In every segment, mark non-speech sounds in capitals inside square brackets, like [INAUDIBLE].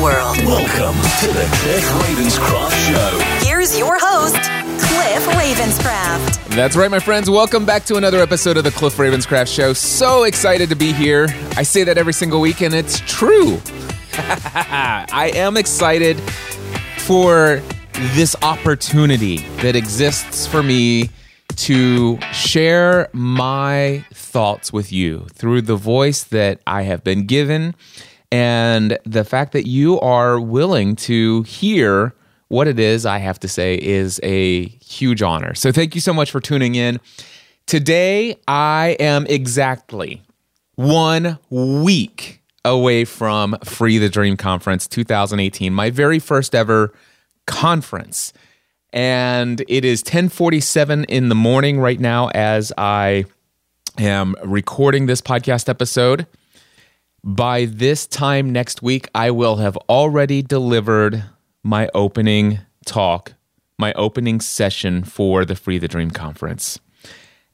world. Welcome to the Cliff Ravenscraft Show. Here's your host, Cliff Ravenscraft. That's right, my friends. Welcome back to another episode of the Cliff Ravenscraft Show. So excited to be here. I say that every single week, and it's true. [LAUGHS] I am excited for this opportunity that exists for me to share my thoughts with you through the voice that I have been given and the fact that you are willing to hear what it is I have to say is a huge honor. So thank you so much for tuning in. Today, I am exactly one week away from Free the Dream Conference 2018, my very first ever conference. And it is 1047 in the morning right now as I am recording this podcast episode. By this time next week, I will have already delivered my opening talk, my opening session for the Free the Dream conference.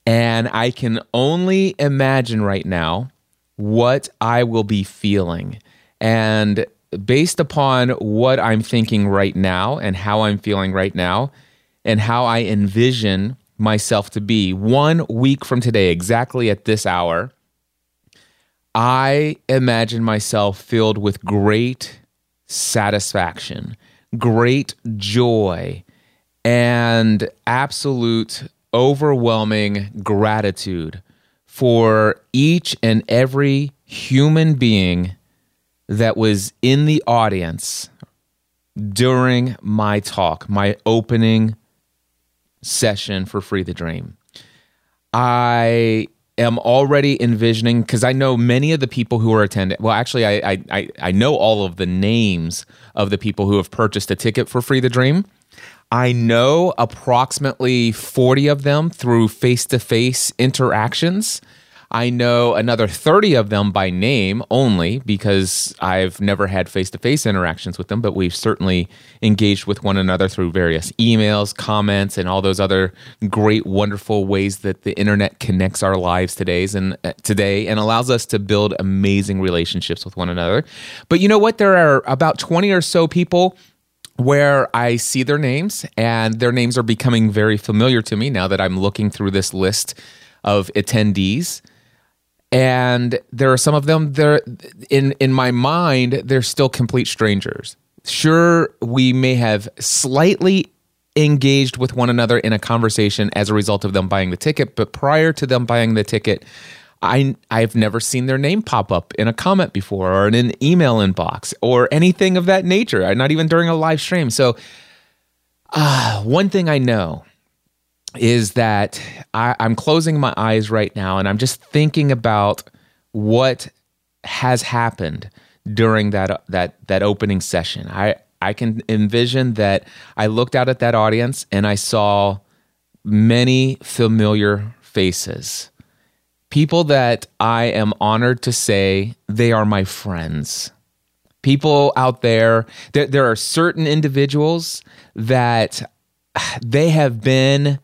And I can only imagine right now what I will be feeling. And based upon what I'm thinking right now and how I'm feeling right now, and how I envision myself to be one week from today, exactly at this hour, I imagine myself filled with great satisfaction, great joy, and absolute overwhelming gratitude for each and every human being that was in the audience during my talk, my opening session for Free the Dream. I am already envisioning because I know many of the people who are attending. Well, actually, I, I I know all of the names of the people who have purchased a ticket for Free the Dream. I know approximately forty of them through face to face interactions. I know another 30 of them by name only because I've never had face to face interactions with them, but we've certainly engaged with one another through various emails, comments, and all those other great, wonderful ways that the internet connects our lives today's and uh, today and allows us to build amazing relationships with one another. But you know what? There are about 20 or so people where I see their names and their names are becoming very familiar to me now that I'm looking through this list of attendees and there are some of them they're in in my mind they're still complete strangers. Sure we may have slightly engaged with one another in a conversation as a result of them buying the ticket but prior to them buying the ticket I I've never seen their name pop up in a comment before or in an email inbox or anything of that nature not even during a live stream. So uh, one thing I know is that I, I'm closing my eyes right now and I'm just thinking about what has happened during that uh, that that opening session. I I can envision that I looked out at that audience and I saw many familiar faces. People that I am honored to say they are my friends. People out there, there, there are certain individuals that [SIGHS] they have been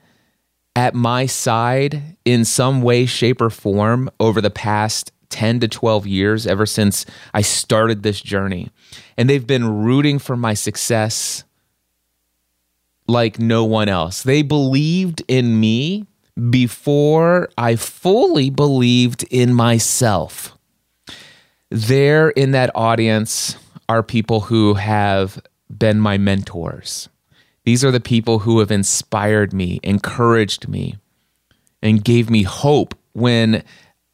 at my side in some way, shape, or form over the past 10 to 12 years, ever since I started this journey. And they've been rooting for my success like no one else. They believed in me before I fully believed in myself. There in that audience are people who have been my mentors these are the people who have inspired me, encouraged me, and gave me hope when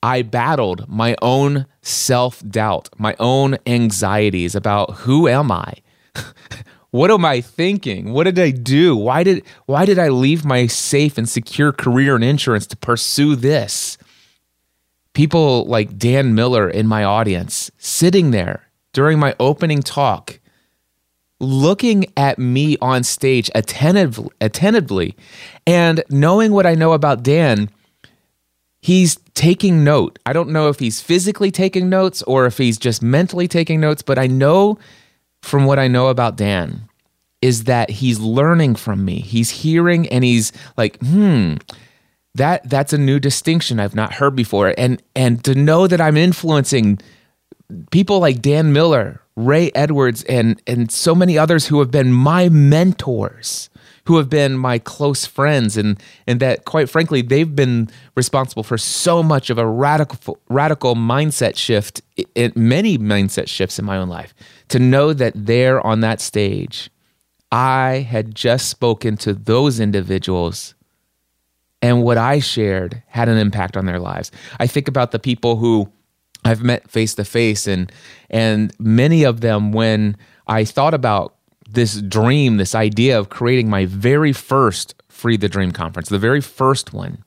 I battled my own self doubt, my own anxieties about who am I? [LAUGHS] what am I thinking? What did I do? Why did why did I leave my safe and secure career in insurance to pursue this? People like Dan Miller in my audience sitting there during my opening talk looking at me on stage attentive, attentively and knowing what I know about Dan, he's taking note. I don't know if he's physically taking notes or if he's just mentally taking notes, but I know from what I know about Dan is that he's learning from me. He's hearing and he's like, hmm, that that's a new distinction I've not heard before. And and to know that I'm influencing people like Dan Miller, Ray Edwards, and and so many others who have been my mentors, who have been my close friends, and and that quite frankly they've been responsible for so much of a radical radical mindset shift, in many mindset shifts in my own life. To know that they're on that stage, I had just spoken to those individuals. And what I shared had an impact on their lives. I think about the people who I've met face to face and and many of them when I thought about this dream, this idea of creating my very first Free the Dream conference, the very first one,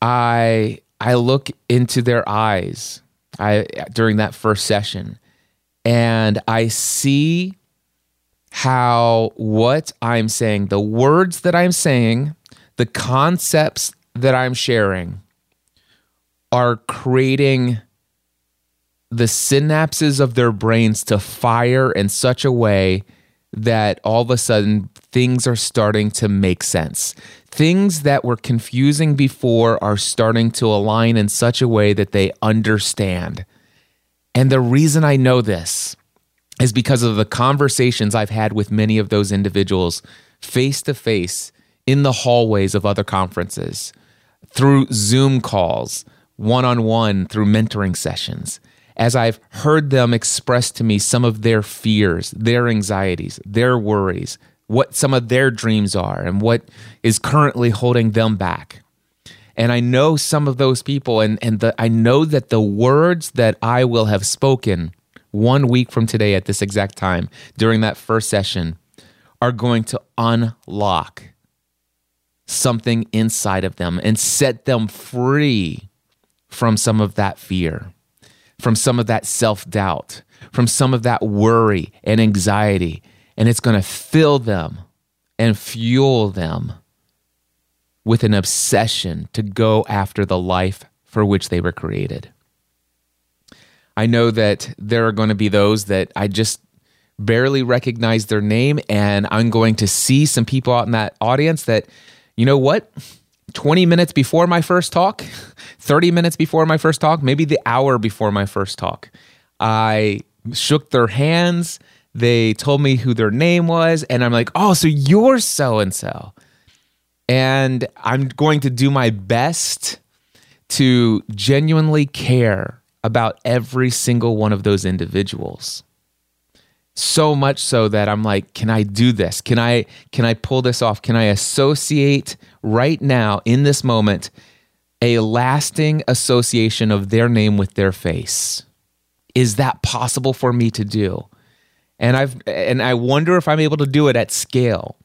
I I look into their eyes I during that first session and I see how what I'm saying, the words that I'm saying, the concepts that I'm sharing are creating the synapses of their brains to fire in such a way that all of a sudden things are starting to make sense. Things that were confusing before are starting to align in such a way that they understand. And the reason I know this is because of the conversations I've had with many of those individuals face to face in the hallways of other conferences, through Zoom calls, one on one, through mentoring sessions as I've heard them express to me some of their fears, their anxieties, their worries, what some of their dreams are, and what is currently holding them back. And I know some of those people, and, and the, I know that the words that I will have spoken one week from today at this exact time during that first session are going to unlock something inside of them and set them free from some of that fear from some of that self doubt, from some of that worry and anxiety. And it's going to fill them and fuel them with an obsession to go after the life for which they were created. I know that there are going to be those that I just barely recognize their name, and I'm going to see some people out in that audience that, you know what? 20 minutes before my first talk, [LAUGHS] 30 minutes before my first talk, maybe the hour before my first talk. I shook their hands. They told me who their name was. And I'm like, oh, so you're so and so. And I'm going to do my best to genuinely care about every single one of those individuals so much so that I'm like, can I do this? Can I can I pull this off? Can I associate right now in this moment a lasting association of their name with their face? Is that possible for me to do? And I've and I wonder if I'm able to do it at scale.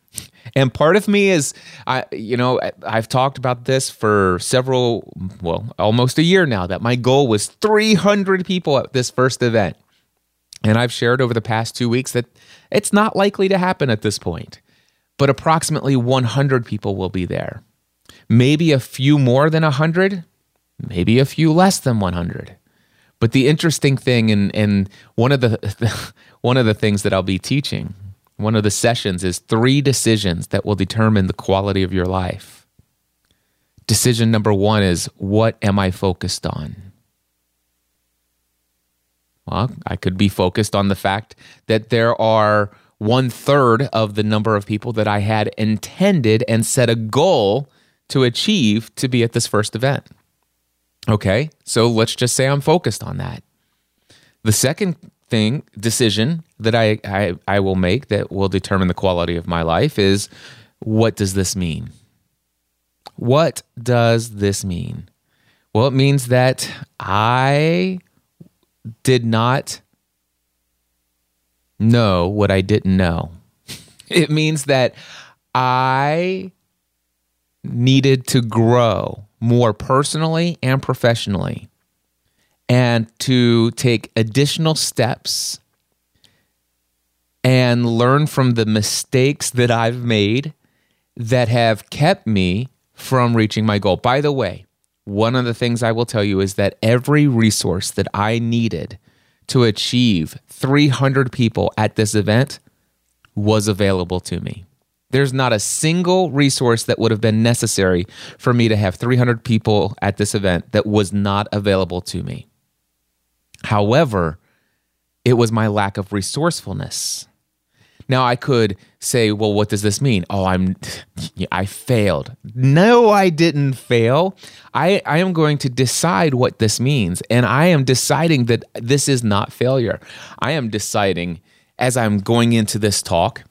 And part of me is, I you know, I've talked about this for several, well, almost a year now. That my goal was 300 people at this first event. And I've shared over the past two weeks that it's not likely to happen at this point, but approximately 100 people will be there. Maybe a few more than 100, maybe a few less than 100. But the interesting thing, and, and one, of the, [LAUGHS] one of the things that I'll be teaching, one of the sessions is three decisions that will determine the quality of your life. Decision number one is what am I focused on? Well, I could be focused on the fact that there are one third of the number of people that I had intended and set a goal to achieve to be at this first event. Okay, so let's just say I'm focused on that. The second thing, decision that I, I, I will make that will determine the quality of my life is what does this mean? What does this mean? Well, it means that I did not know what I didn't know. [LAUGHS] It means that I needed to grow more personally and professionally and to take additional steps and learn from the mistakes that I've made that have kept me from reaching my goal. By the way, one of the things I will tell you is that every resource that I needed to achieve 300 people at this event was available to me. There's not a single resource that would have been necessary for me to have 300 people at this event that was not available to me. However, it was my lack of resourcefulness. Now I could say, well, what does this mean? Oh, I'm [LAUGHS] I failed. No, I didn't fail. I, I am going to decide what this means. And I am deciding that this is not failure. I am deciding as I'm going into this talk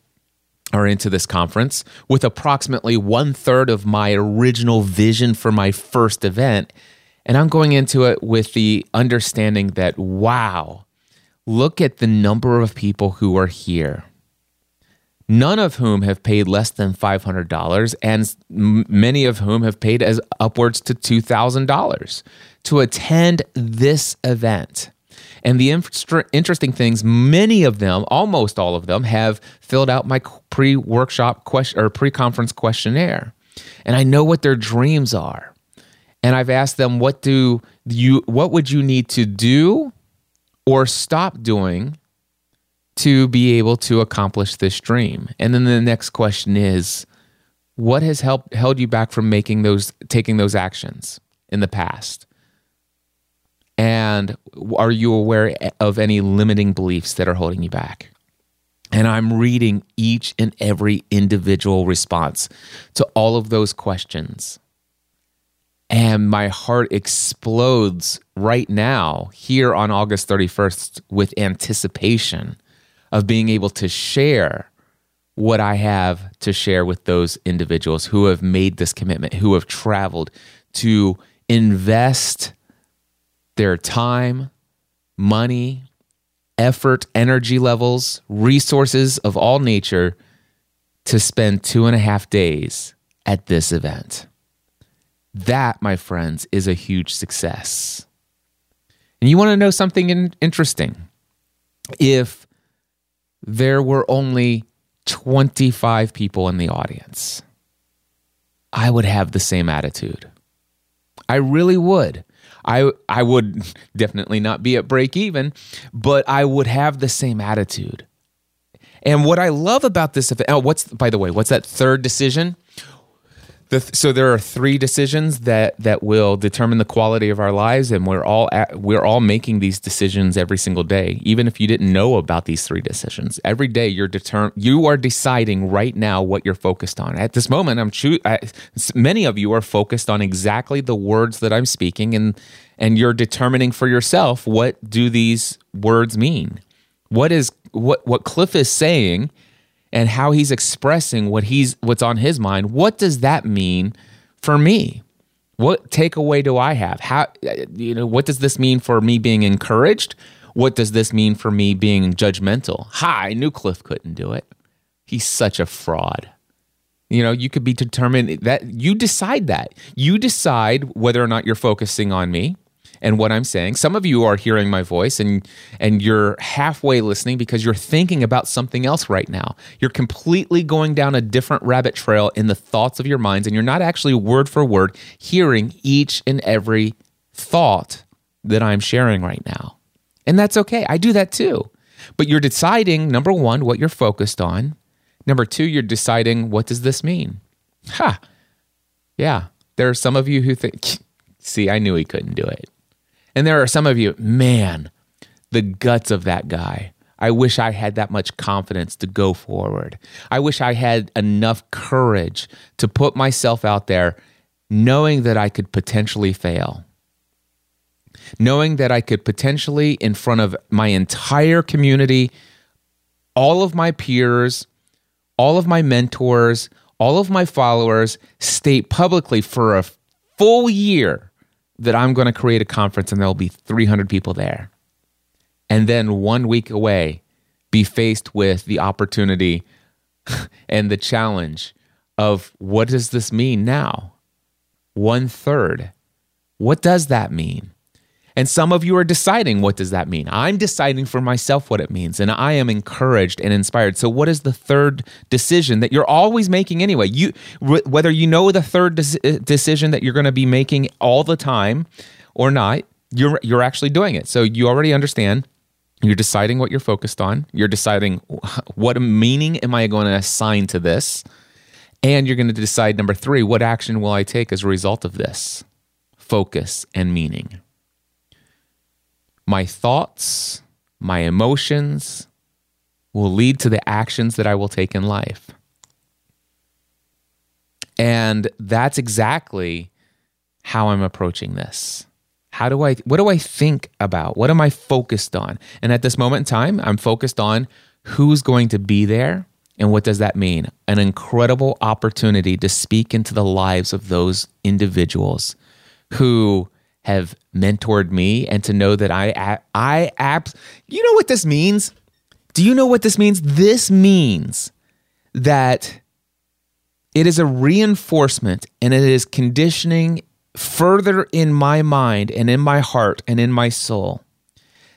or into this conference with approximately one third of my original vision for my first event. And I'm going into it with the understanding that, wow, look at the number of people who are here. None of whom have paid less than $500, and many of whom have paid as upwards to $2,000 to attend this event. And the interesting things, many of them, almost all of them, have filled out my pre workshop question or pre conference questionnaire. And I know what their dreams are. And I've asked them, what do you, what would you need to do or stop doing to be able to accomplish this dream? And then the next question is, what has helped held you back from making those taking those actions in the past? And are you aware of any limiting beliefs that are holding you back? And I'm reading each and every individual response to all of those questions. And my heart explodes right now, here on August 31st, with anticipation of being able to share what I have to share with those individuals who have made this commitment, who have traveled to invest their time, money, effort, energy levels, resources of all nature to spend two and a half days at this event. That, my friends, is a huge success. And you want to know something in- interesting? If there were only 25 people in the audience, I would have the same attitude. I really would. I I would [LAUGHS] definitely not be at break even, but I would have the same attitude. And what I love about this oh, what's by the way, what's that third decision? The, so there are three decisions that that will determine the quality of our lives, and we're all at, we're all making these decisions every single day. Even if you didn't know about these three decisions, every day you're determ- you are deciding right now what you're focused on. At this moment, I'm cho- I, many of you are focused on exactly the words that I'm speaking, and and you're determining for yourself what do these words mean. What is what what Cliff is saying and how he's expressing what he's what's on his mind what does that mean for me? What takeaway do i have? How you know what does this mean for me being encouraged? What does this mean for me being judgmental? Hi i knew cliff couldn't do it. He's such a fraud. You know you could be determined that you decide that. You decide whether or not you're focusing on me and what I'm saying. Some of you are hearing my voice and and you're halfway listening because you're thinking about something else right now. You're completely going down a different rabbit trail in the thoughts of your minds and you're not actually word for word hearing each and every thought that I'm sharing right now. And that's okay. I do that too. But you're deciding number 1 what you're focused on. Number 2 you're deciding what does this mean? Ha. Yeah. There are some of you who think [LAUGHS] See, I knew he couldn't do it. And there are some of you, man, the guts of that guy. I wish I had that much confidence to go forward. I wish I had enough courage to put myself out there knowing that I could potentially fail. Knowing that I could potentially, in front of my entire community, all of my peers, all of my mentors, all of my followers, state publicly for a full year that I'm going to create a conference and there'll be 300 people there. And then one week away, be faced with the opportunity [LAUGHS] and the challenge of what does this mean now? One third. What does that mean? And some of you are deciding what does that mean? I'm deciding for myself what it means and I am encouraged and inspired. So what is the third decision that you're always making anyway? You whether you know the third de- uh, decision that you're going to be making all the time or not, you're you're actually doing it. So you already understand you're deciding what you're focused on. You're deciding what meaning am I going to assign to this? And you're going to decide number 3, what action will I take as a result of this? Focus and meaning my thoughts, my emotions will lead to the actions that I will take in life. And that's exactly how I'm approaching this. How do I what do I think about? What am I focused on? And at this moment in time, I'm focused on who's going to be there and what does that mean? An incredible opportunity to speak into the lives of those individuals who have mentored me and to know that I I abs you know what this means? Do you know what this means? This means that it is a reinforcement and it is conditioning further in my mind and in my heart and in my soul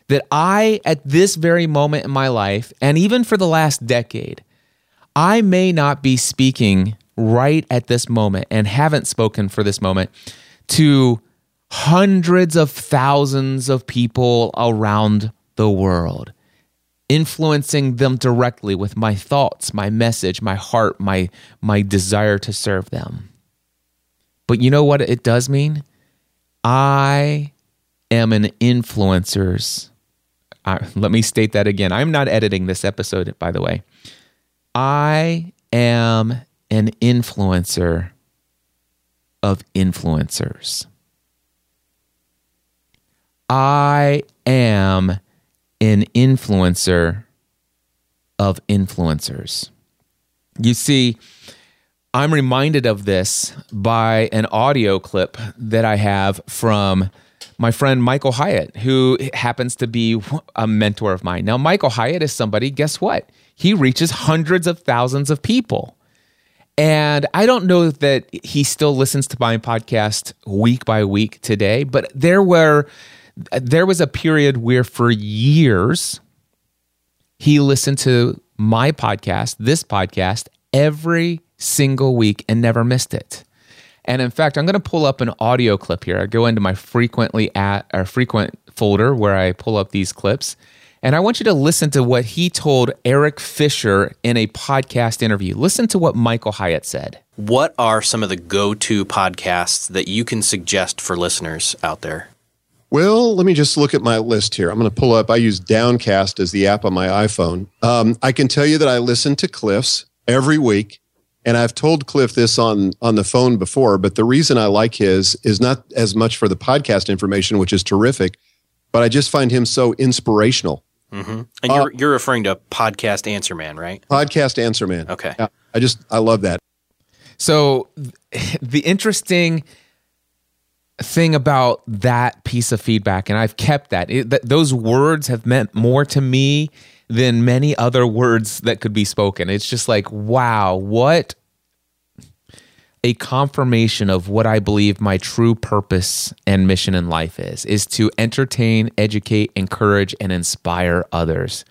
that I, at this very moment in my life, and even for the last decade, I may not be speaking right at this moment and haven't spoken for this moment to hundreds of thousands of people around the world, influencing them directly with my thoughts, my message, my heart, my, my desire to serve them. But you know what it does mean? I am an influencer's. Uh, let me state that again. I'm not editing this episode, by the way. I am an influencer of influencers. I am an influencer of influencers. You see, I'm reminded of this by an audio clip that I have from my friend Michael Hyatt, who happens to be a mentor of mine. Now, Michael Hyatt is somebody, guess what? He reaches hundreds of thousands of people. And I don't know that he still listens to my podcast week by week today, but there were there was a period where for years he listened to my podcast, this podcast, every single week and never missed it. And in fact, I'm going to pull up an audio clip here. I go into my frequently at or frequent folder where I pull up these clips. And I want you to listen to what he told Erik Fisher in a podcast interview. Listen to what Michael Hyatt said. What are some of the go to podcasts that you can suggest for listeners out there? Well, let me just look at my list here. I'm going to pull up. I use Downcast as the app on my iPhone. Um, I can tell you that I listen to Cliff's every week, and I've told Cliff this on on the phone before. But the reason I like his is not as much for the podcast information, which is terrific, but I just find him so inspirational. Mm-hmm. And you're, uh, you're referring to Podcast Answer Man, right? Podcast Answer Man. Okay. Yeah, I just I love that. So [LAUGHS] the interesting thing about that piece of feedback, and I've kept that. It, that those words have meant more to me than many other words that could be spoken. It's just like, wow, what a confirmation of what I believe my true purpose and mission in life is is to entertain, educate, encourage and inspire others.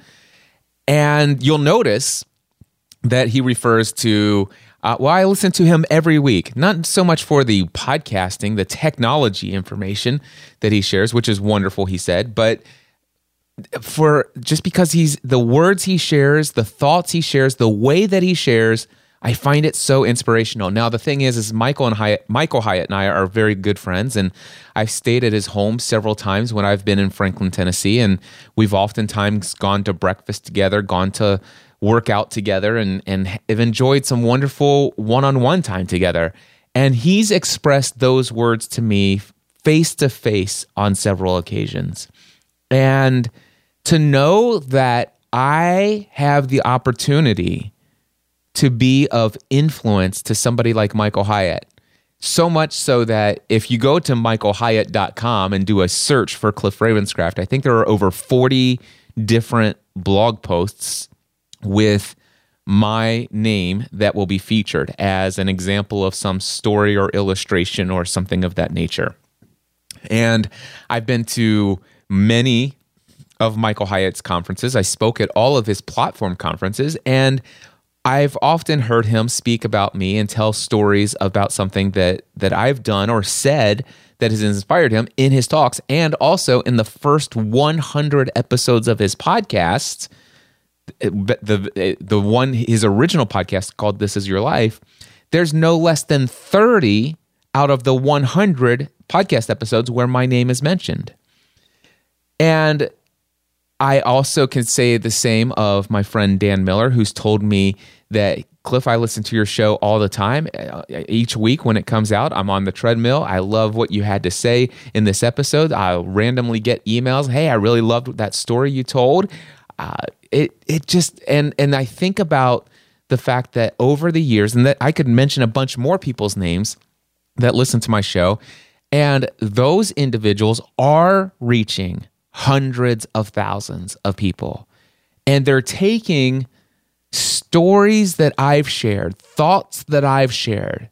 And you'll notice that he refers to uh, well, I listen to him every week, not so much for the podcasting, the technology information that he shares, which is wonderful, he said, but for just because he's the words he shares, the thoughts he shares, the way that he shares, I find it so inspirational. Now the thing is, is Michael and Hyatt, Michael Hyatt and I are very good friends, and I've stayed at his home several times when I've been in Franklin, Tennessee, and we've oftentimes gone to breakfast together, gone to work out together and and have enjoyed some wonderful one-on-one time together. And he's expressed those words to me face to face on several occasions. And to know that I have the opportunity to be of influence to somebody like Michael Hyatt. So much so that if you go to michaelhyatt.com and do a search for Cliff Ravenscraft, I think there are over 40 different blog posts with my name that will be featured as an example of some story or illustration or something of that nature. And I've been to many of Michael Hyatt's conferences. I spoke at all of his platform conferences, and I've often heard him speak about me and tell stories about something that that I've done or said that has inspired him in his talks and also in the first 100 episodes of his podcasts the the one his original podcast called This Is Your Life there's no less than 30 out of the 100 podcast episodes where my name is mentioned and I also can say the same of my friend Dan Miller, who's told me that Cliff, I listen to your show all the time. Uh, each week when it comes out, I'm on the treadmill. I love what you had to say in this episode. I'll randomly get emails. Hey, I really loved that story you told. Uh, it it just and and I think about the fact that over the years, and that I could mention a bunch more people's names that listen to my show, and those individuals are reaching hundreds of thousands of people. And they're taking stories that I've shared, thoughts that I've shared,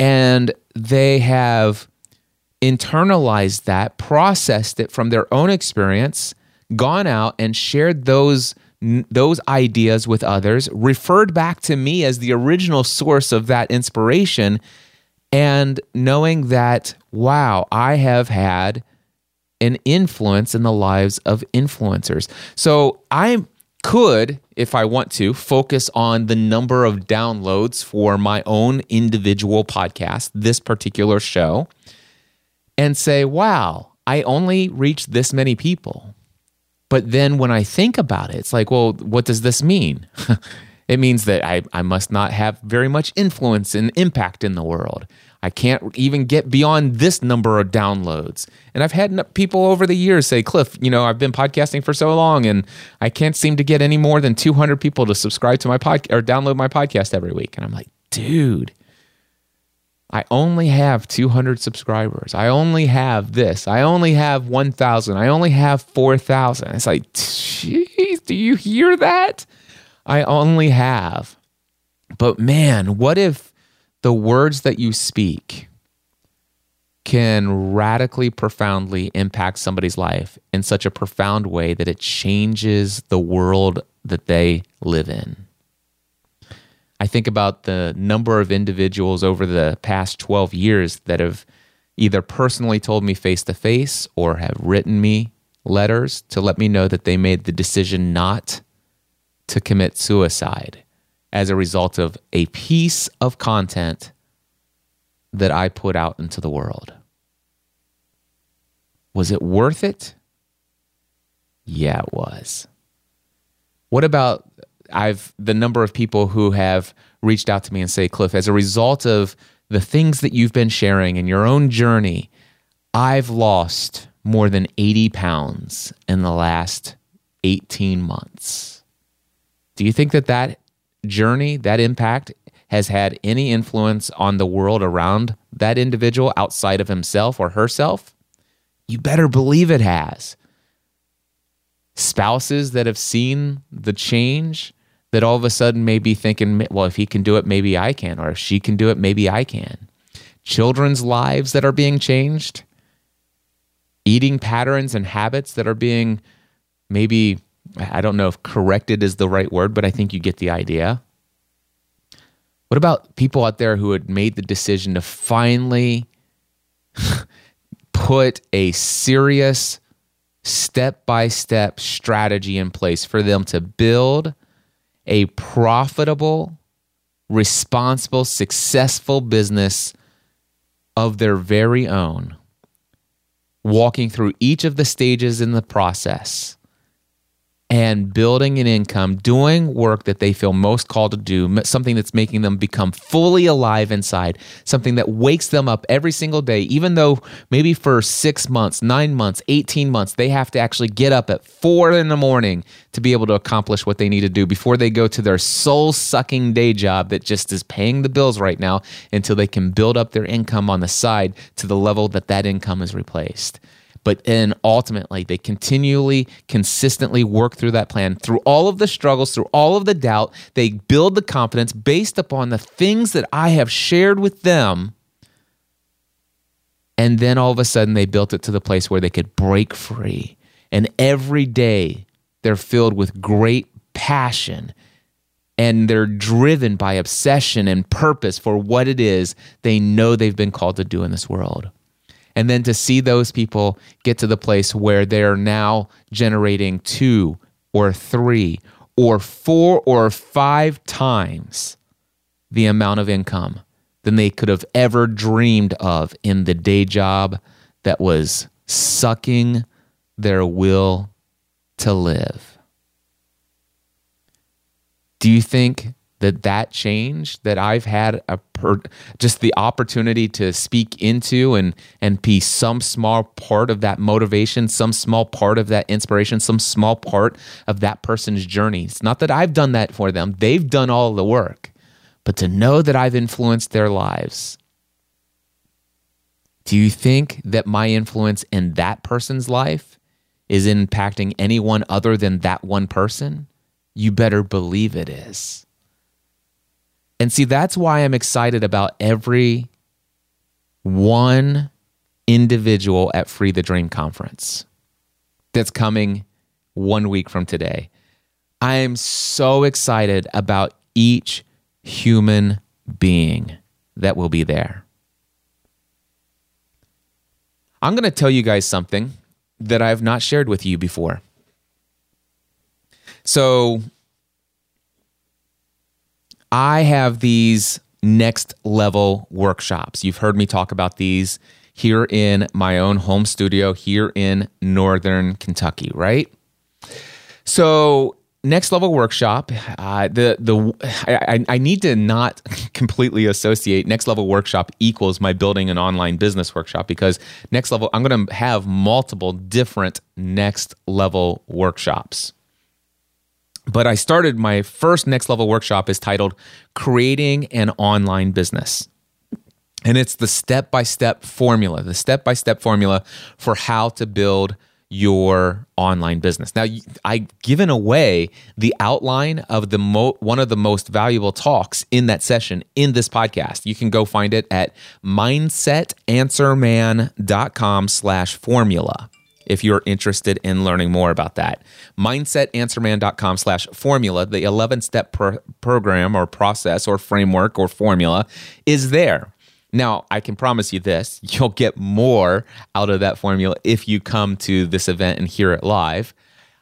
and they have internalized that, processed it from their own experience, gone out and shared those those ideas with others, referred back to me as the original source of that inspiration, and knowing that wow, I have had an influence in the lives of influencers. So I could, if I want to, focus on the number of downloads for my own individual podcast, this particular show, and say, wow, I only reached this many people. But then when I think about it, it's like, well, what does this mean? [LAUGHS] it means that I, I must not have very much influence and impact in the world. I can't even get beyond this number of downloads. And I've had people over the years say, Cliff, you know, I've been podcasting for so long and I can't seem to get any more than 200 people to subscribe to my podcast or download my podcast every week. And I'm like, dude, I only have 200 subscribers. I only have this. I only have 1,000. I only have 4,000. It's like, jeez, do you hear that? I only have. But man, what if the words that you speak can radically, profoundly impact somebody's life in such a profound way that it changes the world that they live in. I think about the number of individuals over the past 12 years that have either personally told me face to face or have written me letters to let me know that they made the decision not to commit suicide as a result of a piece of content that I put out into the world. Was it worth it? Yeah, it was. What about I've the number of people who have reached out to me and say, Cliff, as a result of the things that you've been sharing in your own journey, I've lost more than 80 pounds in the last 18 months. Do you think that that journey, that impact has had any influence on the world around that individual outside of himself or herself? You better believe it has. Spouses that have seen the change that all of a sudden may be thinking, well, if he can do it, maybe I can, or if she can do it, maybe I can. Children's lives that are being changed, eating patterns and habits that are being maybe I don't know if corrected is the right word, but I think you get the idea. What about people out there who had made the decision to finally [LAUGHS] put a serious step by step strategy in place for them to build a profitable, responsible, successful business of their very own, walking through each of the stages in the process and building an income, doing work that they feel most called to do, something that's making them become fully alive inside, something that wakes them up every single day, even though maybe for six months, nine months, 18 months, they have to actually get up at four in the morning to be able to accomplish what they need to do before they go to their soul sucking day job that just is paying the bills right now until they can build up their income on the side to the level that that income is replaced but then ultimately they continually, consistently work through that plan through all of the struggles, through all of the doubt. They build the confidence based upon the things that I have shared with them And then all of a sudden, they built it to the place where they could break free. And every day, they're filled with great passion and they're driven by obsession and purpose for what it is they know they've been called to do in this world. And then to see those people get to the place where they're now generating two or three or four or five times the amount of income than they could have ever dreamed of in the day job that was sucking their will to live. Do you think that that change that I've had a per, just the opportunity to speak into and and be some small part of that motivation, some small part of that inspiration, some small part of that person's journey. It's not that I've done that for them. They've done all the work. But to know that I've influenced their lives. Do you think that my influence in that person's life is impacting anyone other than that one person? You better believe it is. And see, that's why I'm excited about every one individual at Free the Dream conference that's coming one week from today. I am so excited about each human being that will be there. I'm going to tell you guys something that I've not shared with you before. So, I have these next level workshops. You've heard me talk about these here in my own home studio here in Northern Kentucky, right? So, next level workshop uh, the the I, I need to not [LAUGHS] completely associate next level workshop equals my building an online business workshop because next level i'm going to have multiple different next level workshops but i started my first next level workshop is titled creating an online business and it's the step by step formula the step by step formula for how to build your online business. Now, I've given away the outline of the mo- one of the most valuable talks in that session in this podcast. You can go find it at mindsetanswerman.com slash formula if you're interested in learning more about that. Mindsetanswerman.com slash formula, the 11 step pro- program or process or framework or formula is there. Now, I can promise you this you'll get more out of that formula if you come to this event and hear it live,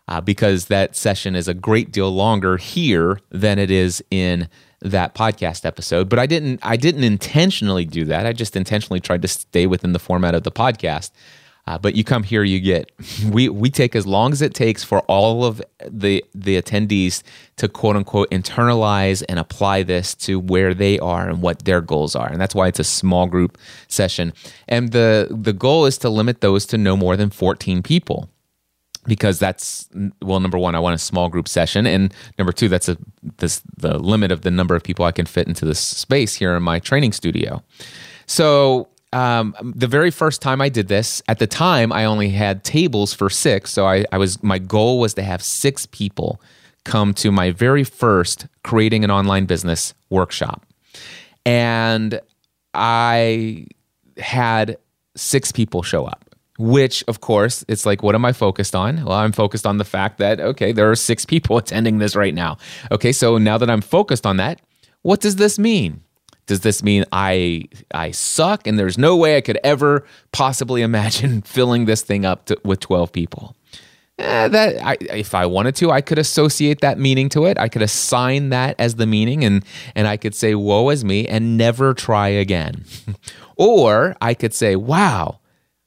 uh, because that session is a great deal longer here than it is in that podcast episode but i didn't i didn't intentionally do that i just intentionally tried to stay within the format of the podcast uh, but you come here, you get [LAUGHS] we we take as long as it takes for all of the the attendees to quote unquote internalize and apply this to where they are and what their goals are, and that's why it's a small group session. And the the goal is to limit those to no more than fourteen people because that's well number one i want a small group session. And number two that's a this the limit of the number of people i can fit into this space here in my training studio. So um, the very first time I did this, at the time I only had tables for six. So I, I was my goal was to have six people come to my very first creating an online business workshop. And I had six people show up, which of course it's like, what am I focused on? Well, I'm focused on the fact that, okay, there are six [LAUGHS] people attending this right now. Okay, so now that I'm focused on that, what does this mean? Does this mean I I suck and there's no way I could ever possibly imagine [LAUGHS] filling this thing up to, with 12 people? Eh, that I, if I wanted to, I could associate that meaning to it. I could assign that as the meaning, and and I could say, "Woe is me," and never try again. [LAUGHS] or I could say, "Wow,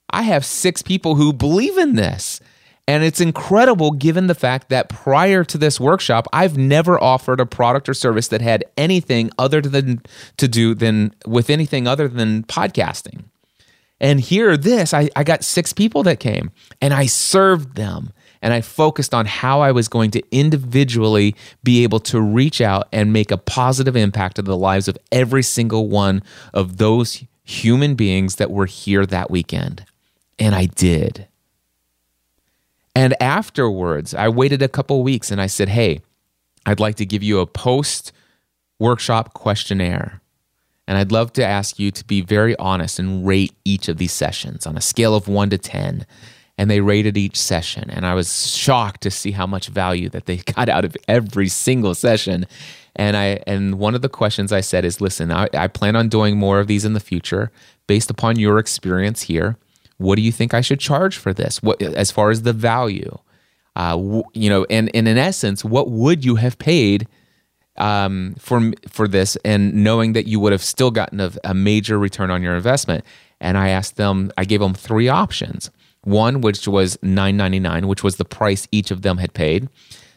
I have six people who believe in this." And it's incredible given the fact that prior to this workshop, I've never offered a product or service that had anything other than to do than with anything other than podcasting. And here, this, I, I got six people that came and I served them and I focused on how I was going to individually be able to reach out and make a positive impact of the lives of every single one of those human beings that were here that weekend. And I did. And afterwards, I waited a couple weeks and I said, Hey, I'd like to give you a post workshop questionnaire. And I'd love to ask you to be very honest and rate each of these sessions on a scale of one to 10. And they rated each session. And I was shocked to see how much value that they [LAUGHS] got out of every single session. And I and one of the questions I said is, listen, I, I plan on doing more of these in the future based upon your experience here. What do you think I should charge for this? What as far as the value? Uh, w- you know, and, and in essence, what would you have paid um, for for this, and knowing that you would have still gotten a, a major return on your investment? And I asked them, I gave them three options. One, which was nine ninety nine, which was the price each of them had paid.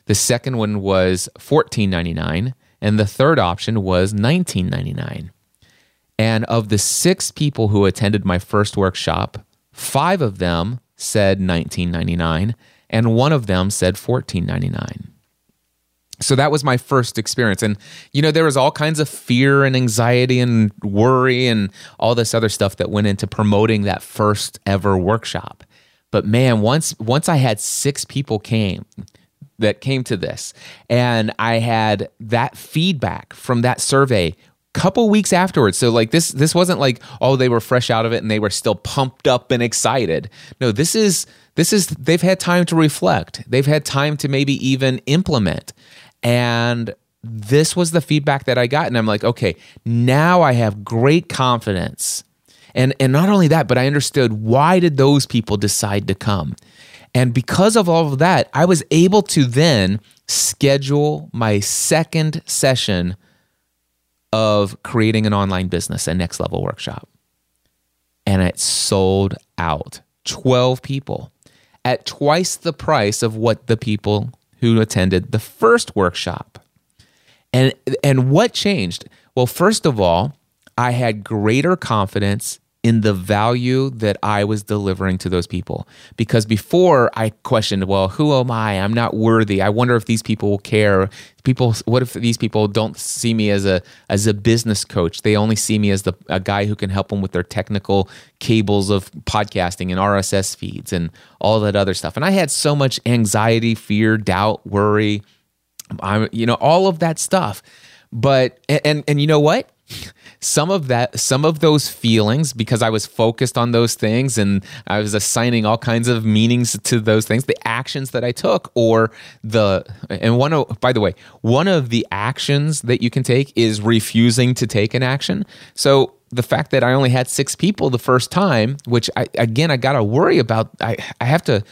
The second one was fourteen ninety nine, and the third option was nineteen ninety nine. And of the six people who attended my first workshop, five of them said 1999 and one of them said 1499 so that was my first experience. And you know there was all kinds of fear and anxiety and worry and all this other stuff that went into promoting that first ever workshop. But man once once i had six people came that came to this and i had that feedback from that survey couple weeks afterwards. So like this this wasn't like oh they were fresh out of it and they were still pumped up and excited. No this is this is they've had time to reflect. They've had time to maybe even implement. And this was the feedback that i got. And i'm like okay now i have great confidence. And and not only that but i understood why did those people decide to come? And because of all of that i was able to then schedule my second session of creating an online business a next level workshop and it sold out 12 people at twice the price of what the people who attended the first workshop. And and what changed? Well, first of all, I had greater confidence in the value that I was delivering to those people. Because before I questioned, well, who am I? I'm not worthy. I wonder if these people will care. People, what if these people don't see me as a as a business coach? They only see me as the a guy who can help them with their technical cables of podcasting and RSS feeds and all that other stuff. And I had so much anxiety, fear, doubt, worry. I'm, you know, all of that stuff. But and and, and you know what? Some of that some of those feelings because i was focused on those things and i was assigning all kinds of meanings to those things the actions that i took or the and one of by the way one of the actions that you can take is refusing to take an action. So the fact that i only had six people the first time which i again i gotta worry about i, I have to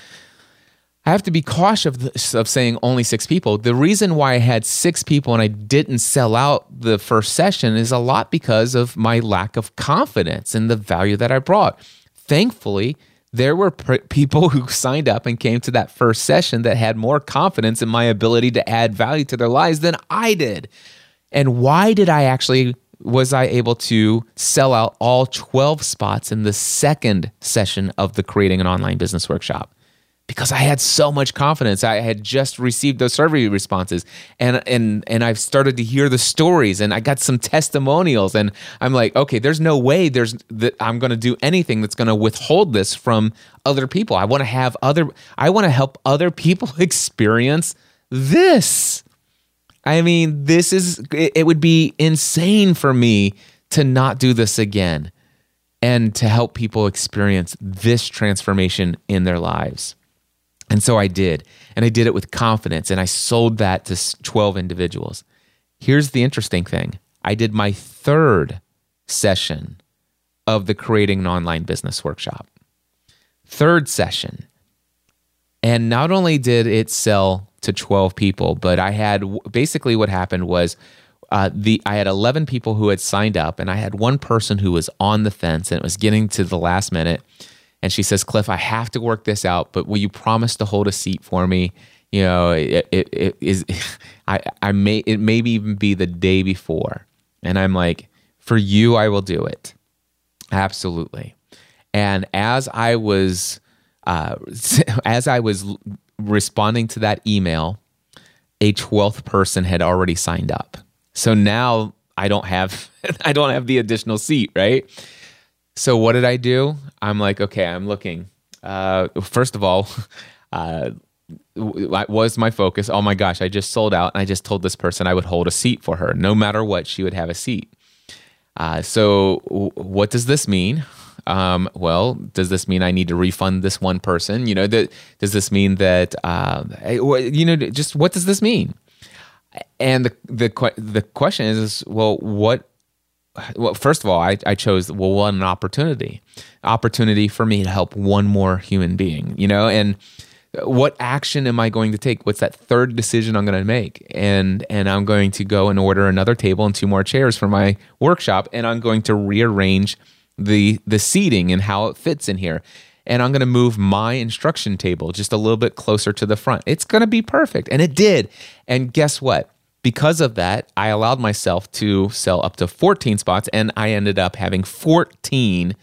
I have to be cautious of, this, of saying only six people. The reason why I had six people and I didn't sell out the first session is a lot because of my lack of confidence in the value that I brought. Thankfully, there were pr- people who signed up and came to that first session that had more confidence in my ability to add value to their lives than I did. And why did I actually was I able to sell out all 12 spots in the second session of the creating an online business workshop? Because I had so much confidence. I had just received those survey responses and and and I've started to hear the stories and I got some testimonials and I'm like, okay, there's no way there's that I'm going to do anything that's going to withhold this from other people. I want to have other I want to help other people [LAUGHS] experience this. I mean, this is it, it would be insane for me to not do this again and to help people experience this transformation in their lives. And so I did. And I did it with confidence. And I sold that to 12 individuals. Here's the interesting thing I did my third session of the Creating an Online Business Workshop. Third session. And not only did it sell to 12 people, but I had basically what happened was uh, the I had 11 people who had signed up, and I had one person who was on the fence and it was getting to the last minute and she says, Cliff, I have to work this out, but will you promise to hold a seat for me? You know, it, it, it is, [LAUGHS] I, I may, it may even be the day before. And I'm like, for you, I will do it. Absolutely. And as I was, uh, [LAUGHS] as I was responding to that email, a 12th person had already signed up. So now I don't have, [LAUGHS] I don't have the additional seat, right? So what did I do? I'm like, okay, I'm looking. Uh, first of all, [LAUGHS] uh, was my focus. Oh my gosh, I just sold out, and I just told this person I would hold a seat for her, no matter what, she would have a seat. Uh, so, w- what does this mean? Um, well, does this mean I need to refund this one person? You know, that does this mean that uh, you know, just what does this mean? And the the the question is, is well, what? Well, first of all, I, I chose well one opportunity, opportunity for me to help one more human being. You know, and uh, what action am I going to take? What's that third decision I'm going to make? And and I'm going to go and order another table and two more chairs for my workshop, and I'm going to rearrange the the seating and how it fits in here. And I'm going to move my instruction table just a little bit closer to the front. It's going to be perfect, and it did. And guess what? Because of that, I allowed myself to sell up to 14 spots, and I ended up having 14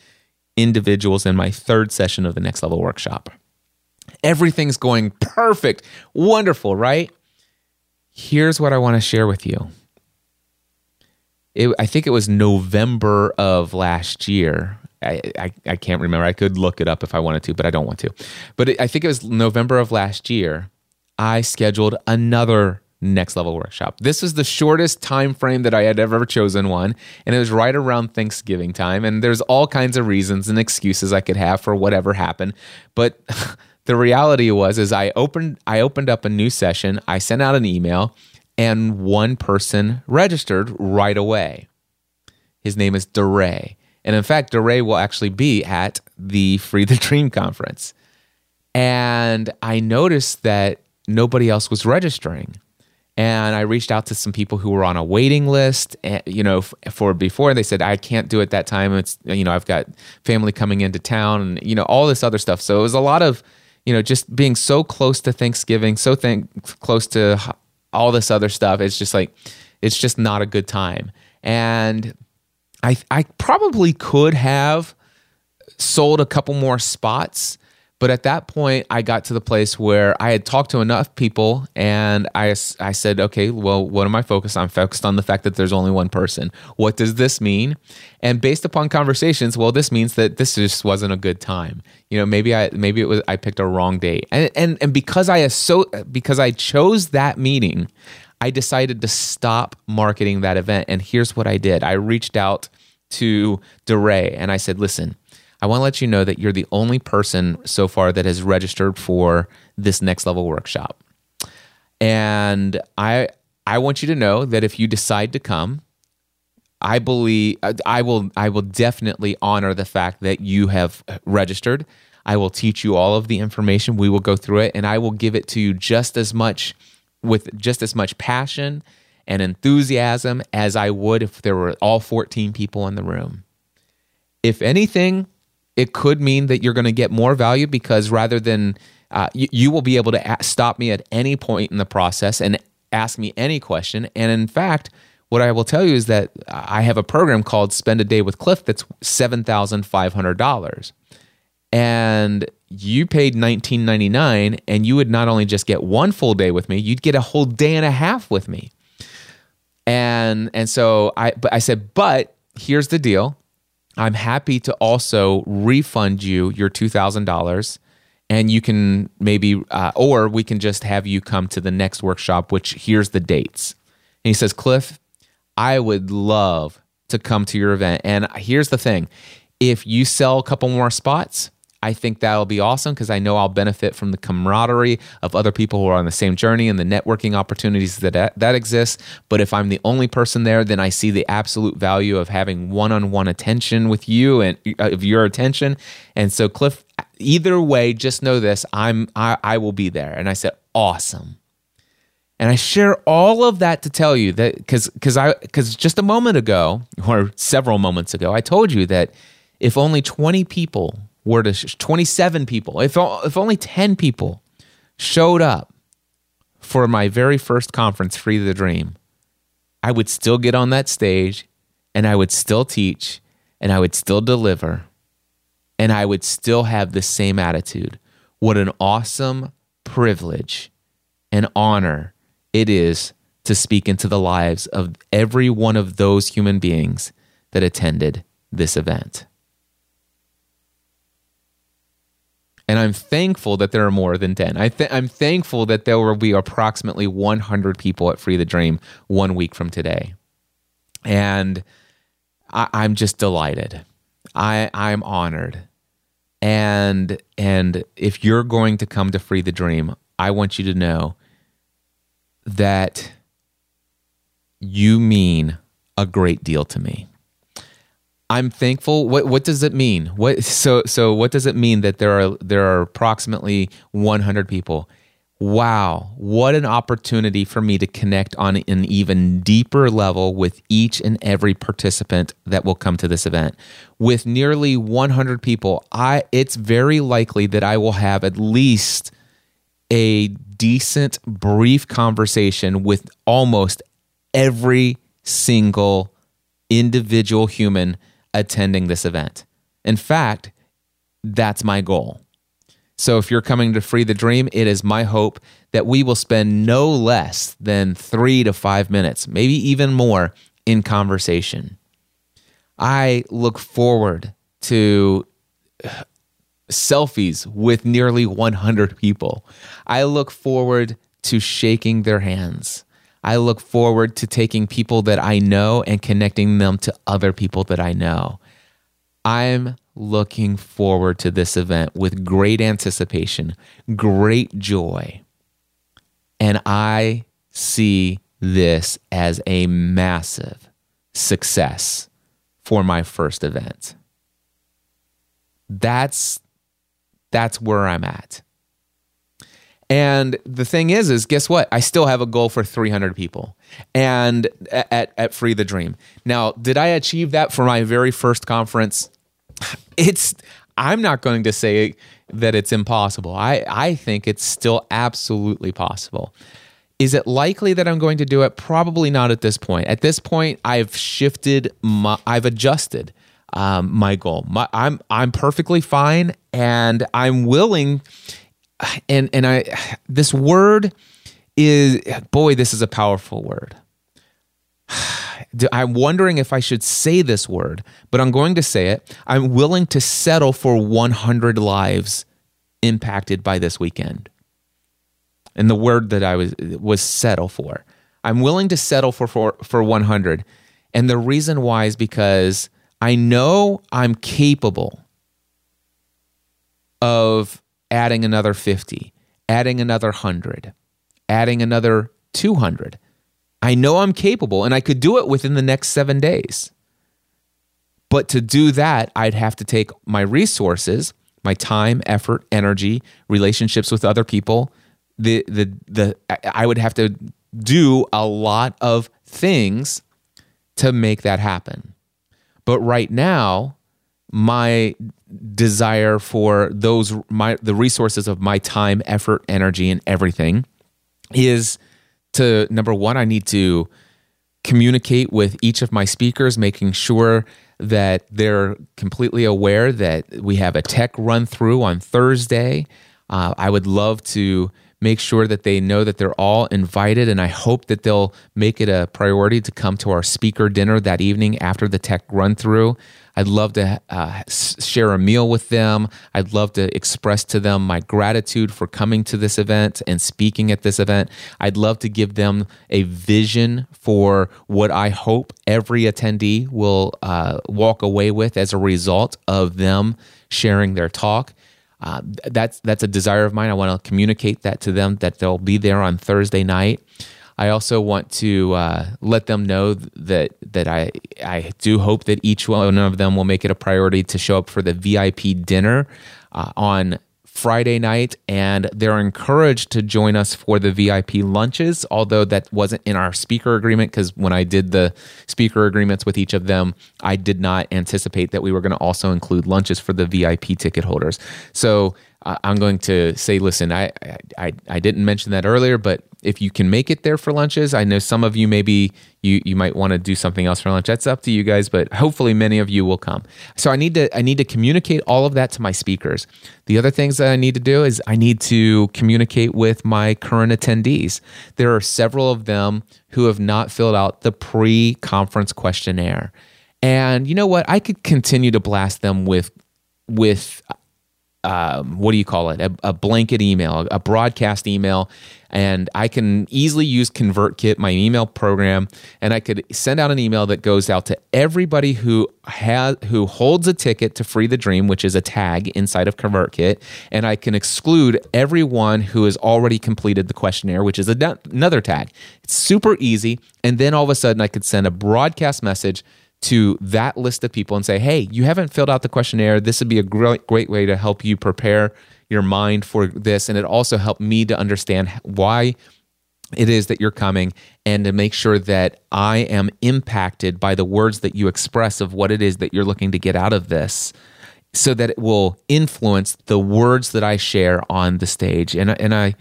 individuals in my third session of the next level workshop. Everything's going perfect. Wonderful, right? Here's what I want to share with you. It, I think it was November of last year. I, I, I, can't remember. I could look it up if I wanted to, but I don't want to. But it, I think it was November of last year. I scheduled another next level workshop. This was the shortest time frame that I had ever chosen one, and it was right around Thanksgiving time. And there's all kinds of reasons and excuses I could have for whatever happened, but [LAUGHS] the reality was is I opened I opened up a new session, I sent out an email, and one person registered right away. His name is DeRay. And in fact, DeRay will actually be at the Free the Dream conference. And I noticed that nobody else was registering. And I reached out to some people who were on a waiting list, eh, you know, for before. They said, I can't do it that time. It's, you know, I've got family coming into town and, you know, all this other stuff. So it was a lot of, you know, just being so close to Thanksgiving, so thank, close to all this other stuff. It's just like, it's just not a good time. And I, I probably could have sold a couple more spots but at that point, I got to the place where I had talked to enough people and I, I said, okay, well, what am I focused on? I'm focused on the fact that there's only one person. What does this mean? And based upon conversations, well, this means that this just wasn't a good time. You know, maybe I maybe it was I picked a wrong date. And and and because I so because I chose that meeting, I decided to stop marketing that event. And here's what I did. I reached out to DeRay and I said, listen, I want to let you know that you're the only person so far that has registered for this next level workshop. And I I want you to know that if you decide to come, I believe I will I will definitely honor the fact that you have registered. I will teach you all of the information. We will go through it and I will give it to you just as much with just as much passion and enthusiasm as I would if there were all 14 people in the room. If anything, it could mean that you're going to get more value because rather than uh, you, you, will be able to a- stop me at any point in the process and ask me any question. And in fact, what I will tell you is that I have a program called Spend a Day with Cliff that's $7,500. And you paid $19.99 and you would not only just get one full day with me, you'd get a whole day and a half with me. And and so I but I said, but here's the deal. I'm happy to also refund you your $2,000 and you can maybe, uh, or we can just have you come to the next workshop, which here's the dates. And he says, Cliff, I would love to come to your event. And here's the thing if you sell a couple more spots, I think that'll be awesome because I know I'll benefit from the camaraderie of other people who are on the same journey and the networking opportunities that that exist. But if I'm the only person there, then I see the absolute value of having one-on-one attention with you and uh, of your attention. And so, Cliff, either way, just know this: I'm I, I will be there. And I said, awesome. And I share all of that to tell you that because because I because just a moment ago or several moments ago, I told you that if only 20 people were to 27 people, if, if only 10 people showed up for my very first conference, Free the Dream, I would still get on that stage and I would still teach and I would still deliver and I would still have the same attitude. What an awesome privilege and honor it is to speak into the lives of every one of those human beings that attended this event. And I'm thankful that there are more than 10. I I'm thankful that there will be approximately 100 people at Free the Dream one week from today. And I, I'm just delighted. I I'm honored. And and if you're going to come to Free the Dream, I want you to know that you mean a great deal to me. I'm thankful. What what does it mean? What so so what does it mean that there are there are approximately 100 people? Wow, what an opportunity for me to connect on an even deeper level with each and every participant that will come to this event. With nearly 100 people, I it's very likely that I will have at least a decent brief conversation with almost every single individual human attending this event. In fact, that's my goal. So if you're coming to Free the Dream, it is my hope that we will spend no less than three to five minutes, maybe even more, in conversation. I look forward to selfies with nearly 100 people. I look forward to shaking their hands. I look forward to taking people that I know and connecting them to other people that I know. I'm looking forward to this event with great anticipation, great joy. And I see this as a massive success for my first event. That's that's where I'm at. And the thing is, is guess what? I still have a goal for 300 people, and at at Free the Dream. Now, did I achieve that for my very first conference? [SIGHS] it's I'm not going to say that it's impossible. I, I think it's still absolutely possible. Is it likely that I'm going to do it? Probably not at this point. At this point, I've shifted, my, I've adjusted um, my goal. My, I'm I'm perfectly fine, and I'm willing. And and I this word is boy, this is a powerful word. [SIGHS] I'm wondering if I should say this word, but I'm going to say it. I'm willing to settle for 100 lives impacted by this weekend. And the word that I was was settle for. I'm willing to settle for for, for 100. And the reason why is because I know I'm capable of adding another 50, adding another 100, adding another 200 I know I'm capable and I could do it within the next seven days. But to do that, I'd have to take my resources, my time, effort, energy, relationships with other people. The, the, the, I would have to do a lot of things to make that happen. But right now, my desire for those my the resources of my time, effort, energy, and everything is to number one, I need to communicate with each of my speakers, making sure that they're completely aware that we have a tech run through on Thursday. Uh, I would love to make sure that they know that they're all invited, and I hope that they'll make it a priority to come to our speaker dinner that evening after the tech run through. I'd love to uh, share a meal with them. I'd love to express to them my gratitude for coming to this event and speaking at this event. I'd love to give them a vision for what I hope every attendee will uh, walk away with as a result of them sharing their talk. Uh, that's that's a desire of mine. I want to communicate that to them that they'll be there on Thursday night. I also want to uh, let them know that that I I do hope that each one of them will make it a priority to show up for the VIP dinner uh, on Friday night, and they're encouraged to join us for the VIP lunches, although that wasn't in our speaker agreement because when I did the speaker agreements with each of them, I did not anticipate that we were going to also include lunches for the VIP ticket holders. So uh, I'm going to say, listen, I, I I didn't mention that earlier, but if you can make it there for lunches, I know some of you maybe you you might want to do something else for lunch. That's up to you guys, but hopefully many of you will come. So I need to I need to communicate all of that to my speakers. The other things that I need to do is I need to communicate with my current attendees. There are several of them who have not filled out the pre-conference questionnaire. And you know what? I could continue to blast them with with um, what do you call it? A, a blanket email, a broadcast email, and I can easily use ConvertKit, my email program, and I could send out an email that goes out to everybody who has who holds a ticket to Free the Dream, which is a tag inside of ConvertKit, and I can exclude everyone who has already completed the questionnaire, which is another tag. It's super easy, and then all of a sudden I could send a broadcast message to that list of people and say, hey, you haven't filled out the questionnaire. This would be a great, great way to help you prepare your mind for this. And it also helped me to understand why it is that you're coming and to make sure that I am impacted by the words that you express of what it is that you're looking to get out of this so that it will influence the words that I share on the stage. And, and I,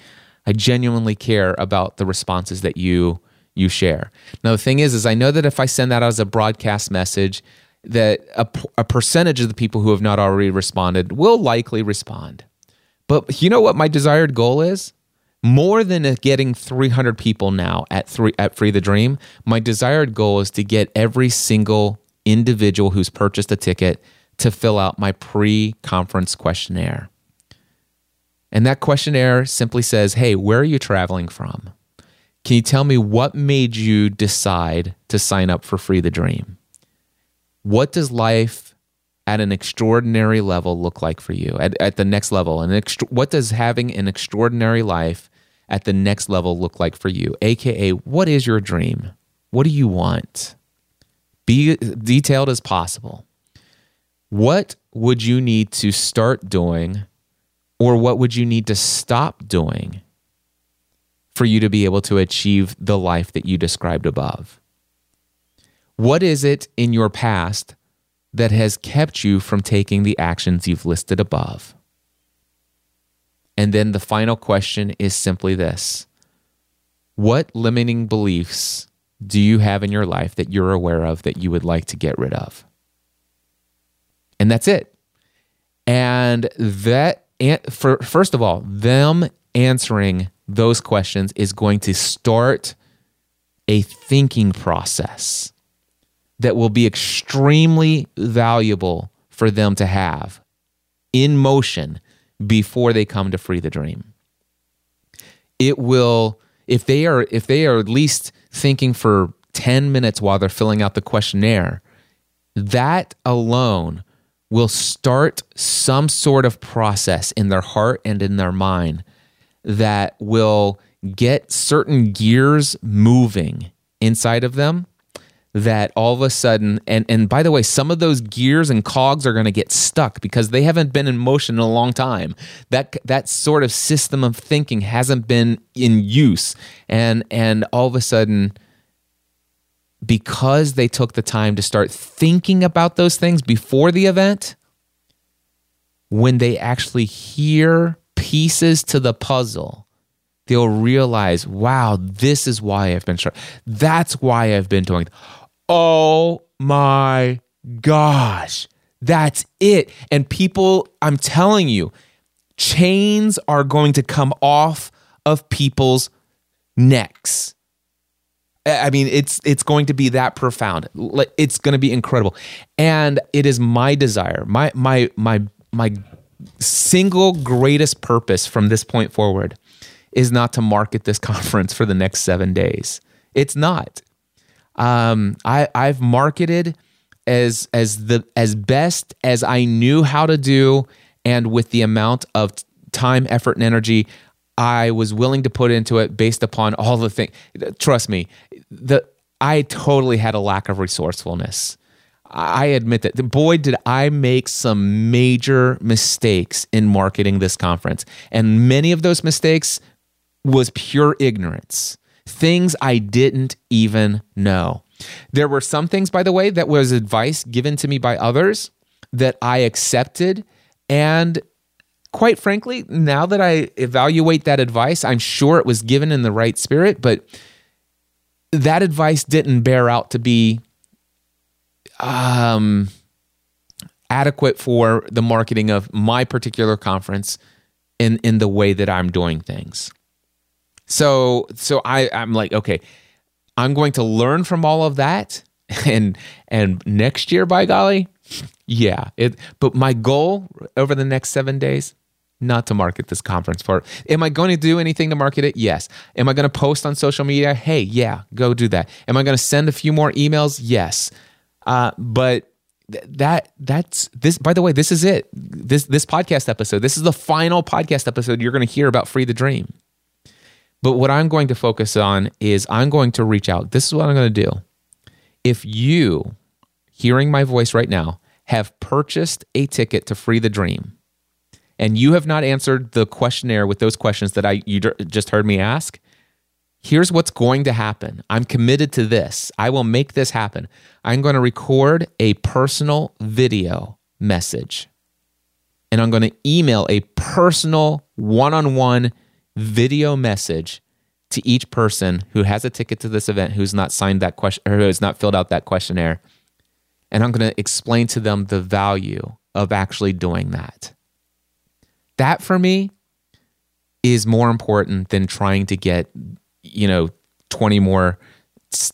I genuinely care about the responses that you you share. Now the thing is is I know that if I send that out as a broadcast message that a, a percentage of the people who have not already responded will likely respond. But you know what my desired goal is? More than getting 300 people now at three at Free the Dream, my desired goal is to get every single individual who's purchased a ticket to fill out my pre-conference questionnaire. And that questionnaire simply says, "Hey, where are you traveling from? Can you tell me what made you decide to sign up for Free the Dream? What does life at an extraordinary level look like for you? At, at the next level and what does having an extraordinary life at the next level look like for you? Aka what is your dream? What do you want? Be detailed as possible. What would you need to start doing or what would you need to stop doing for you to be able to achieve the life that you described above what is it in your past that has kept you from taking the actions you've listed above? And then the final question is simply this What limiting beliefs do you have in your life that you're aware of that you would like to get rid of? And that's it. And that, for, first of all, them answering those questions is going to start a thinking process that will be extremely valuable for them to have in motion before they come to free the dream. It will if they are if they are at least thinking for 10 minutes while they're filling out the questionnaire, that alone will start some sort of process in their heart and in their mind that will get certain gears moving inside of them that all of a sudden and and by the way some of those gears and cogs are going to get stuck because they haven't been in motion in a long time. That that sort of system of thinking hasn't been in use. And and all of a sudden because they took the time to start thinking about those things before the event when they actually hear pieces to the puzzle they'll realize wow this is why i've been that's why i've been doing oh my gosh, that's it. And people, I'm telling you, chains are going to come off of people's necks. I mean, it's it's going to be that profound. It's going to be incredible, and it is my desire, my my my my single greatest purpose from this point forward is not to market this [LAUGHS] conference for the next seven days. It's not. Um, I I've marketed as as the as best as I knew how to do, and with the amount of time, effort, and energy I was willing to put into it, based upon all the things. Trust me, the I totally had a lack of resourcefulness. I admit that. Boy, did I make some major mistakes in marketing this conference. And many of those mistakes was pure ignorance things I didn't even know. There were some things, by the way, that was advice given to me by others that I accepted. And quite frankly, now that I evaluate that advice, I'm sure it was given in the right spirit, but that advice didn't bear out to be um, adequate for the marketing of my particular conference in, in the way that I'm doing things. So so I I'm like okay, I'm going to learn from all of that [LAUGHS] and and next year by golly, Yeah, it. But my goal over the next seven days, not to market this conference for. Am I going to do anything to market it? Yes. Am I going to post on social media? Hey, yeah, go do that. Am I going to send a few more emails? Yes. Uh, but th- that that's this. By the way, this is it. This this podcast episode. This is the final podcast episode you're going to hear about Free the Dream. But what I'm going to focus on is I'm going to reach out. This is what I'm going to do. If you, hearing my voice right now, have purchased a ticket to Free the Dream, and you have not answered the questionnaire with those questions that I you just heard me ask, here's what's going to happen. I'm committed to this. I will make this happen. I'm going to record a personal video message. And I'm going to email a personal one-on-one video message to each person who has a ticket to this event who's not signed that question or who has not filled out that questionnaire. And I'm going to explain to them the value of actually doing that. That for me is more important than trying to get, you know, 20 more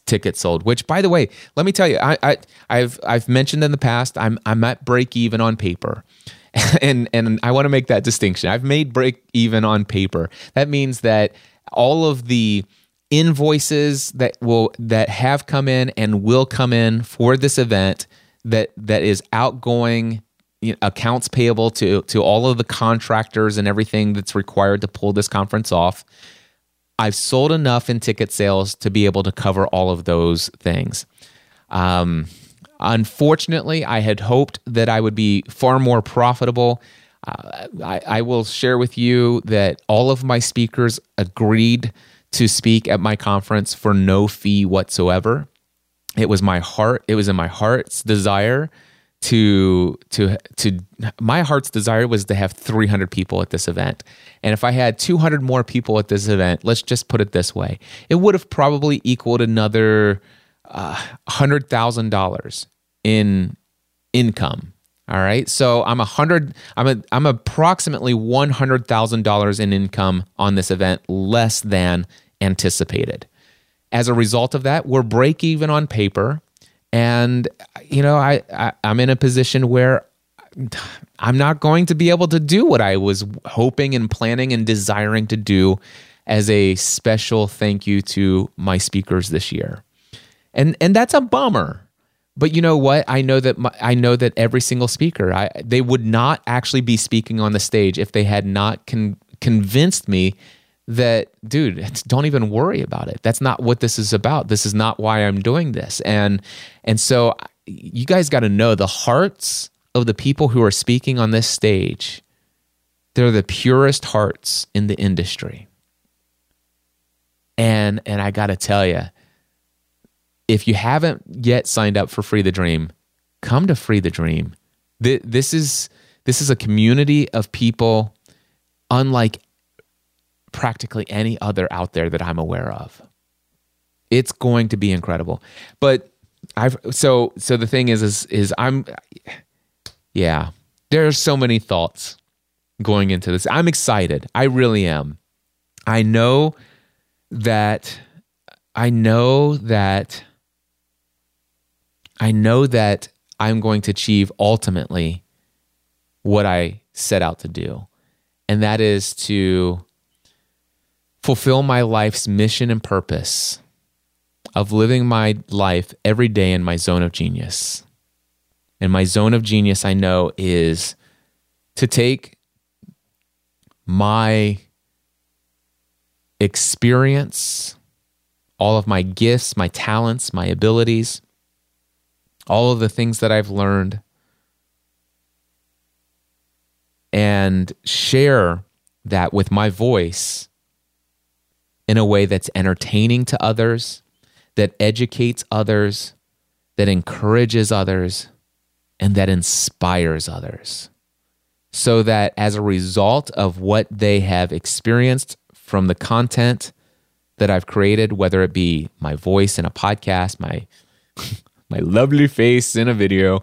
tickets sold. Which, by the way, let me tell you, I, I I've I've mentioned in the past, I'm I'm at break even on paper. [LAUGHS] and and I want to make that distinction. I've made break even on paper. That means that all of the invoices that will that have come in and will come in for this event that that is outgoing you know, accounts payable to to all of the contractors and everything that's required to pull this conference off. I've sold enough in ticket sales to be able to cover all of those things. Um, Unfortunately, I had hoped that I would be far more profitable. Uh, I, I will share with you that all of my speakers agreed to speak at my conference for no fee whatsoever. It was my heart, it was in my heart's desire to to to my heart's desire was to have 300 people at this event. And if I had 200 more people at this event, let's just put it this way, it would have probably equaled another uh, thousand dollars in income. All right, so I'm a hundred. I'm a, I'm approximately one hundred thousand dollars in income on this event, less than anticipated. As a result of that, we're break even on paper, and you know I, I I'm in a position where I'm not going to be able to do what I was hoping and planning and desiring to do as a special thank you to my speakers this year and and that's a bummer. But you know what? I know that my, I know that every single speaker, I, they would not actually be speaking on the stage if they had not con- convinced me that, dude, don't even worry about it. That's not what this is about. This is not why I'm doing this. And and so you guys got to know the hearts of the people who are speaking on this stage. They're the purest hearts in the industry. And and I got to tell you, if you haven't yet signed up for Free the Dream, come to Free the Dream. This is this is a community of people unlike practically any other out there that I'm aware of. It's going to be incredible. But I've so so the thing is is is I'm yeah, there are so many thoughts going into this. I'm excited. I really am. I know that I know that I know that I'm going to achieve ultimately what I set out to do. And that is to fulfill my life's mission and purpose of living my life every day in my zone of genius. And my zone of genius, I know, is to take my experience, all of my gifts, my talents, my abilities, all of the things that I've learned, and share that with my voice in a way that's entertaining to others, that educates others, that encourages others, and that inspires others. So that as a result of what they have experienced from the content that I've created, whether it be my voice in a podcast, my [LAUGHS] my lovely face in a video,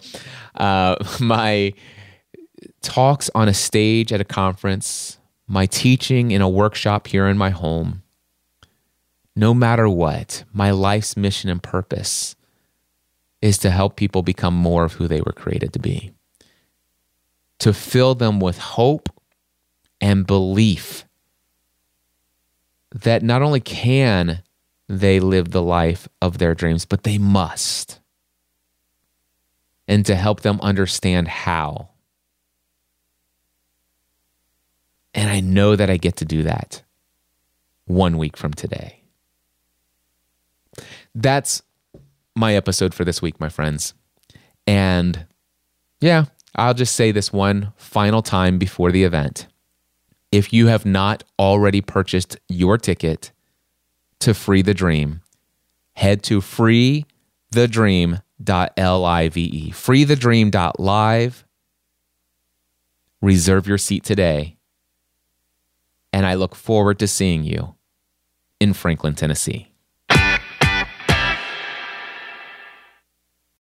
uh, [LAUGHS] my talks on a stage at a conference, my teaching in a workshop here in my home. No matter what, my life's mission and purpose is to help people become more of who they were created to be, to fill them with hope and belief that not only can they live the life of their dreams, but they must. And to help them understand how. And I know that I get to do that one week from today. That's my episode for this week, my friends. And yeah, I'll just say this one final time before the event. If you have not already purchased your ticket to Free the Dream, head to freethedream.live. Freethedream.live. Reserve your seat today. And I look forward to seeing you in Franklin, Tennessee.